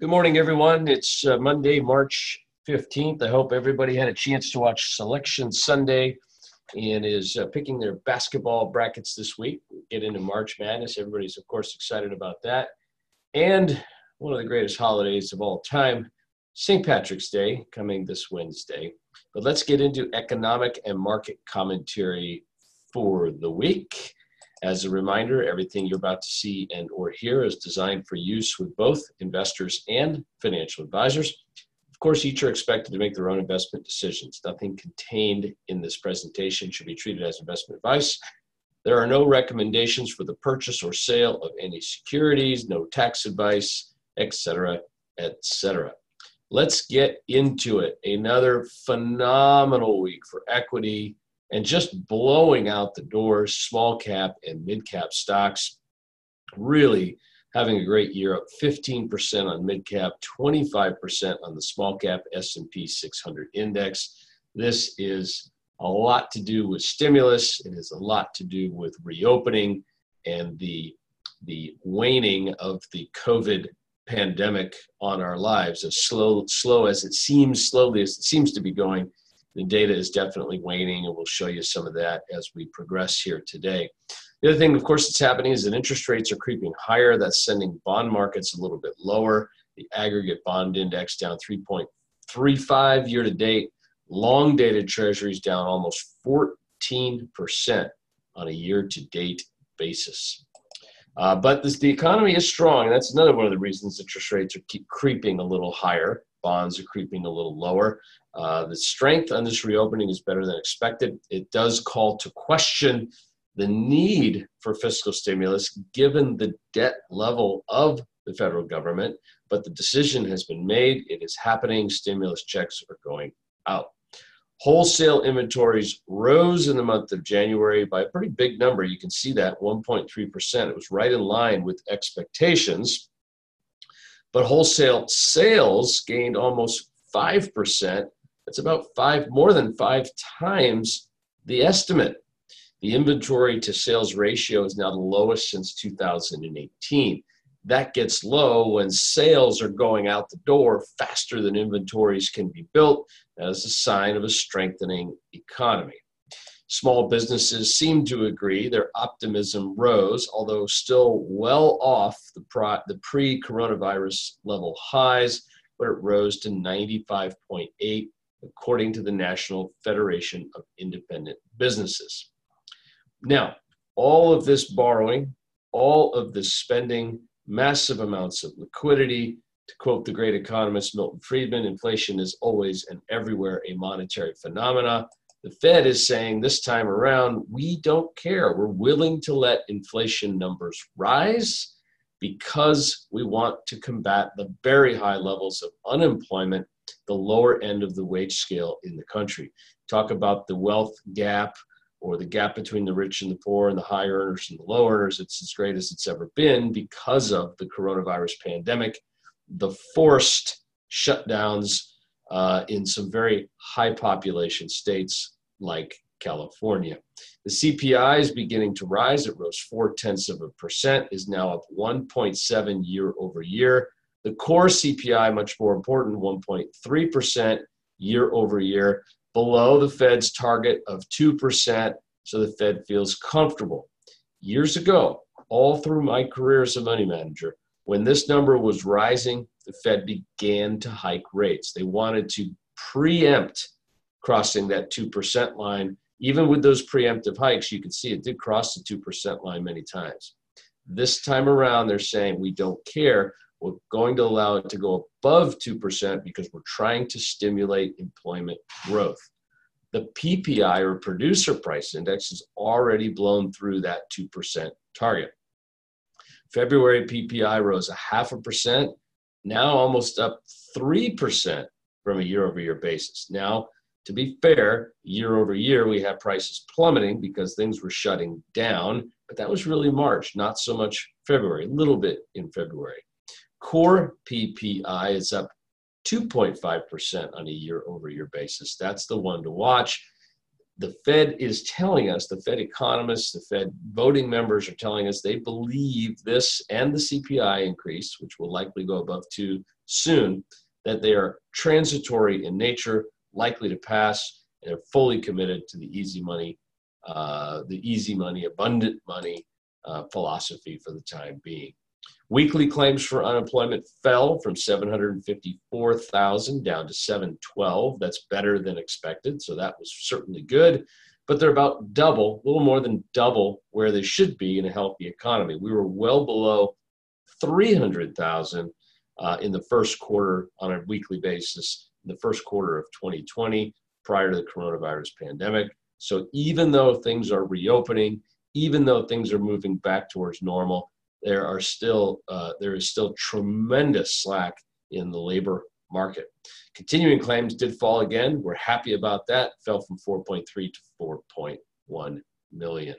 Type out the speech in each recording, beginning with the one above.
Good morning, everyone. It's uh, Monday, March 15th. I hope everybody had a chance to watch Selection Sunday and is uh, picking their basketball brackets this week. Get into March Madness. Everybody's, of course, excited about that. And one of the greatest holidays of all time, St. Patrick's Day, coming this Wednesday. But let's get into economic and market commentary for the week. As a reminder, everything you're about to see and or hear is designed for use with both investors and financial advisors. Of course, each are expected to make their own investment decisions. Nothing contained in this presentation should be treated as investment advice. There are no recommendations for the purchase or sale of any securities, no tax advice, etc., etc. Let's get into it. Another phenomenal week for equity and just blowing out the doors, small cap and mid cap stocks. Really having a great year, up 15% on mid cap, 25% on the small cap S&P 600 index. This is a lot to do with stimulus. It has a lot to do with reopening and the the waning of the COVID pandemic on our lives. As slow slow as it seems, slowly as it seems to be going, the data is definitely waning, and we'll show you some of that as we progress here today. The other thing, of course, that's happening is that interest rates are creeping higher. That's sending bond markets a little bit lower. The aggregate bond index down 3.35 year to date. Long dated treasuries down almost 14% on a year to date basis. Uh, but this, the economy is strong. And that's another one of the reasons interest rates are keep creeping a little higher. Bonds are creeping a little lower. Uh, the strength on this reopening is better than expected. It does call to question the need for fiscal stimulus given the debt level of the federal government, but the decision has been made. It is happening. Stimulus checks are going out. Wholesale inventories rose in the month of January by a pretty big number. You can see that 1.3%. It was right in line with expectations. But wholesale sales gained almost 5% That's about five, more than five times the estimate. The inventory to sales ratio is now the lowest since 2018. That gets low when sales are going out the door faster than inventories can be built. Is a sign of a strengthening economy. Small businesses seem to agree. Their optimism rose, although still well off the, pre coronavirus level highs, but it rose to 95.8 according to the National Federation of Independent Businesses. Now, all of this borrowing, all of this spending, massive amounts of liquidity. To quote the great economist Milton Friedman, inflation is always and everywhere a monetary phenomena. The Fed is saying this time around, we don't care. We're willing to let inflation numbers rise because we want to combat the very high levels of unemployment the lower end of the wage scale in the country. Talk about the wealth gap or the gap between the rich and the poor and the high earners and the low earners. It's as great as it's ever been because of the coronavirus pandemic, the forced shutdowns uh, in some very high population states like California. The CPI is beginning to rise. It rose four tenths of a percent, is now up 1.7 year over year. The core CPI, much more important, 1.3% year over year, below the Fed's target of 2%, so the Fed feels comfortable. Years ago, all through my career as a money manager, when this number was rising, the Fed began to hike rates. They wanted to preempt crossing that 2% line. Even with those preemptive hikes, you can see it did cross the 2% line many times. This time around, they're saying we don't care. We're going to allow it to go above 2% because we're trying to stimulate employment growth. The PPI or producer price index has already blown through that 2% target. February PPI rose a half a percent, now almost up 3% from a year over year basis. Now, to be fair, year over year, we had prices plummeting because things were shutting down, but that was really March, not so much February, a little bit in February. Core PPI is up 2.5% on a year over year basis. That's the one to watch. The Fed is telling us, the Fed economists, the Fed voting members are telling us they believe this and the CPI increase, which will likely go above two soon, that they are transitory in nature, likely to pass, and they're fully committed to the easy money, uh, the easy money, abundant money uh, philosophy for the time being. Weekly claims for unemployment fell from 754,000 down to 712. That's better than expected, so that was certainly good. But they're about double, a little more than double where they should be in a healthy economy. We were well below 300,000 uh, in the first quarter on a weekly basis in the first quarter of 2020 prior to the coronavirus pandemic. So even though things are reopening, even though things are moving back towards normal, there are still uh, there is still tremendous slack in the labor market. Continuing claims did fall again. We're happy about that. Fell from 4.3 to 4.1 million.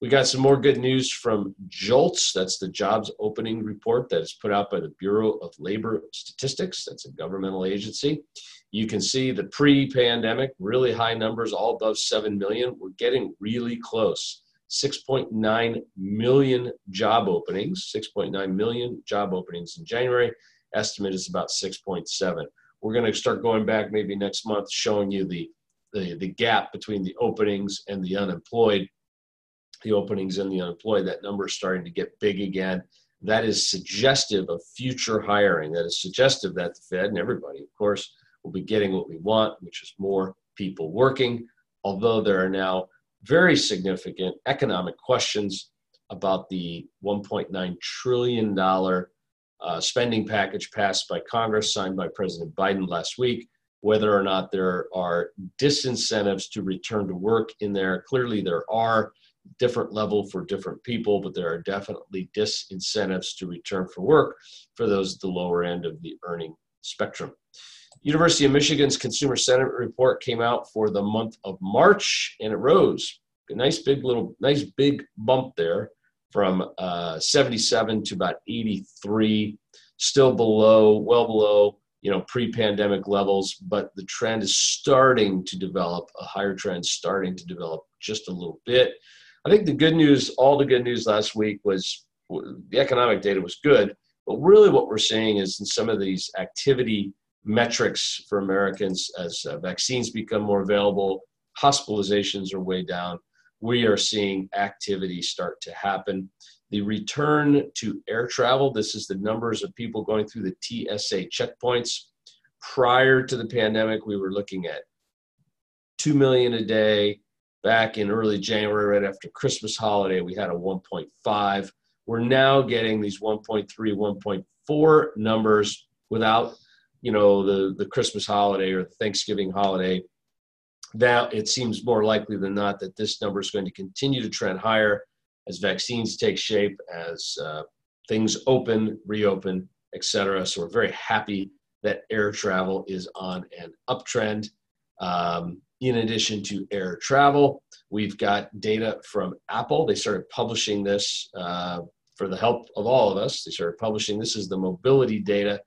We got some more good news from JOLTS. That's the jobs opening report that is put out by the Bureau of Labor Statistics. That's a governmental agency. You can see the pre pandemic, really high numbers, all above 7 million. We're getting really close 6.9 million job openings, 6.9 million job openings in January. Estimate is about 6.7. We're going to start going back maybe next month, showing you the, the, the gap between the openings and the unemployed. The openings and the unemployed, that number is starting to get big again. That is suggestive of future hiring. That is suggestive that the Fed and everybody, of course, will be getting what we want, which is more people working. Although there are now very significant economic questions about the $1.9 trillion uh, spending package passed by Congress, signed by President Biden last week, whether or not there are disincentives to return to work in there. Clearly, there are different level for different people, but there are definitely disincentives to return for work for those at the lower end of the earning spectrum. University of Michigan's Consumer Sentiment Report came out for the month of March, and it rose a nice big little, nice big bump there from uh, 77 to about 83. Still below, well below, you know, pre-pandemic levels, but the trend is starting to develop. A higher trend starting to develop just a little bit. I think the good news, all the good news last week was the economic data was good, but really what we're seeing is in some of these activity metrics for Americans as uh, vaccines become more available, hospitalizations are way down. We are seeing activity start to happen. The return to air travel, this is the numbers of people going through the TSA checkpoints. Prior to the pandemic, we were looking at 2 million a day. Back in early January, right after Christmas holiday, we had a 1.5. We're now getting these 1.3, 1.4 numbers without you know the the Christmas holiday or Thanksgiving holiday, now it seems more likely than not that this number is going to continue to trend higher as vaccines take shape, as uh, things open, reopen, etc. So we're very happy that air travel is on an uptrend. Um, in addition to air travel, we've got data from Apple. They started publishing this uh, for the help of all of us. They started publishing this is the mobility data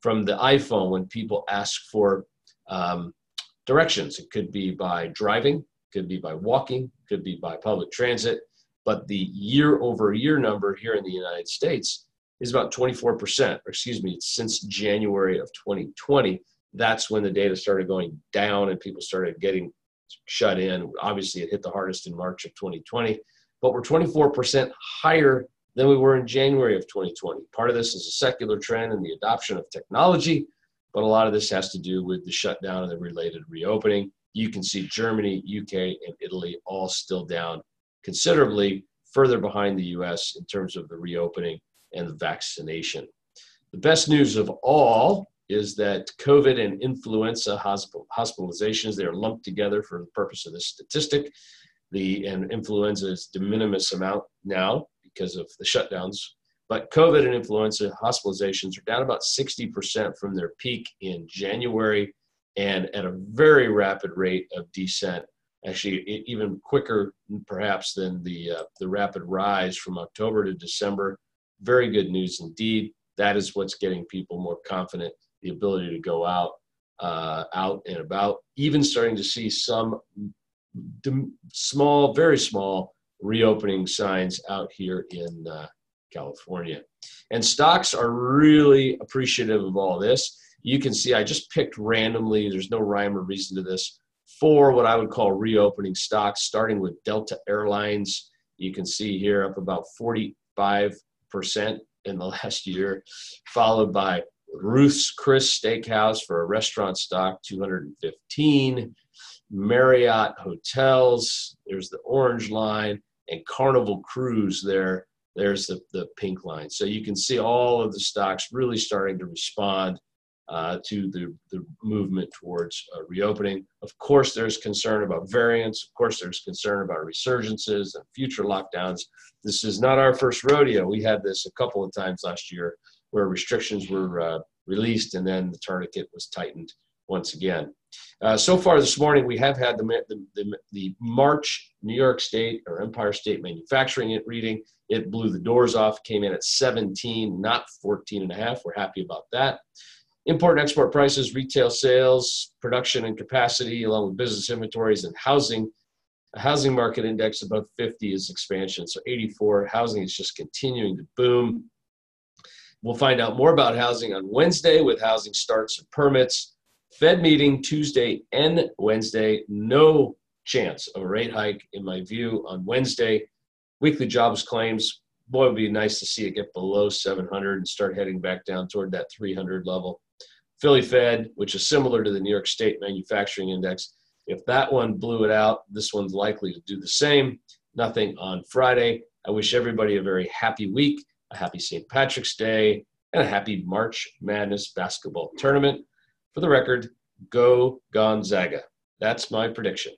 from the iPhone when people ask for um, directions. It could be by driving, could be by walking, could be by public transit. But the year over year number here in the United States is about 24%, or excuse me, since January of 2020. That's when the data started going down and people started getting shut in. Obviously, it hit the hardest in March of 2020, but we're 24% higher than we were in January of 2020. Part of this is a secular trend in the adoption of technology, but a lot of this has to do with the shutdown and the related reopening. You can see Germany, UK, and Italy all still down considerably further behind the US in terms of the reopening and the vaccination. The best news of all is that COVID and influenza hospitalizations, they are lumped together for the purpose of this statistic. The and influenza is de minimis amount now because of the shutdowns. But COVID and influenza hospitalizations are down about 60% from their peak in January and at a very rapid rate of descent, actually even quicker perhaps than the, uh, the rapid rise from October to December. Very good news indeed. That is what's getting people more confident, the ability to go out, uh, out and about, even starting to see some small, very small reopening signs out here in uh, California. And stocks are really appreciative of all this. You can see I just picked randomly, there's no rhyme or reason to this, for what I would call reopening stocks, starting with Delta Airlines. You can see here up about 45% in the last year, followed by Ruth's Chris Steakhouse for a restaurant stock, 215. Marriott Hotels, there's the orange line, and Carnival Cruise there. There's the, the pink line. So you can see all of the stocks really starting to respond uh, to the, the movement towards uh, reopening. Of course, there's concern about variants. Of course, there's concern about resurgences and future lockdowns. This is not our first rodeo. We had this a couple of times last year where restrictions were uh, released and then the tourniquet was tightened once again. Uh, so far this morning, we have had the, the, the, the, March New York State or Empire State manufacturing reading. It blew the doors off, came in at 17, not 14 and a half. We're happy about that. Import and export prices, retail sales, production and capacity, along with business inventories and housing. A housing market index above 50 is expansion. So 84, housing is just continuing to boom. We'll find out more about housing on Wednesday with housing starts and permits. Fed meeting Tuesday and Wednesday. No chance of a rate hike, in my view, on Wednesday. Weekly jobs claims, boy, it would be nice to see it get below 700 and start heading back down toward that 300 level. Philly Fed, which is similar to the New York State Manufacturing Index, if that one blew it out, this one's likely to do the same. Nothing on Friday. I wish everybody a very happy week, a happy St. Patrick's Day, and a happy March Madness basketball tournament. For the record, go Gonzaga. That's my prediction.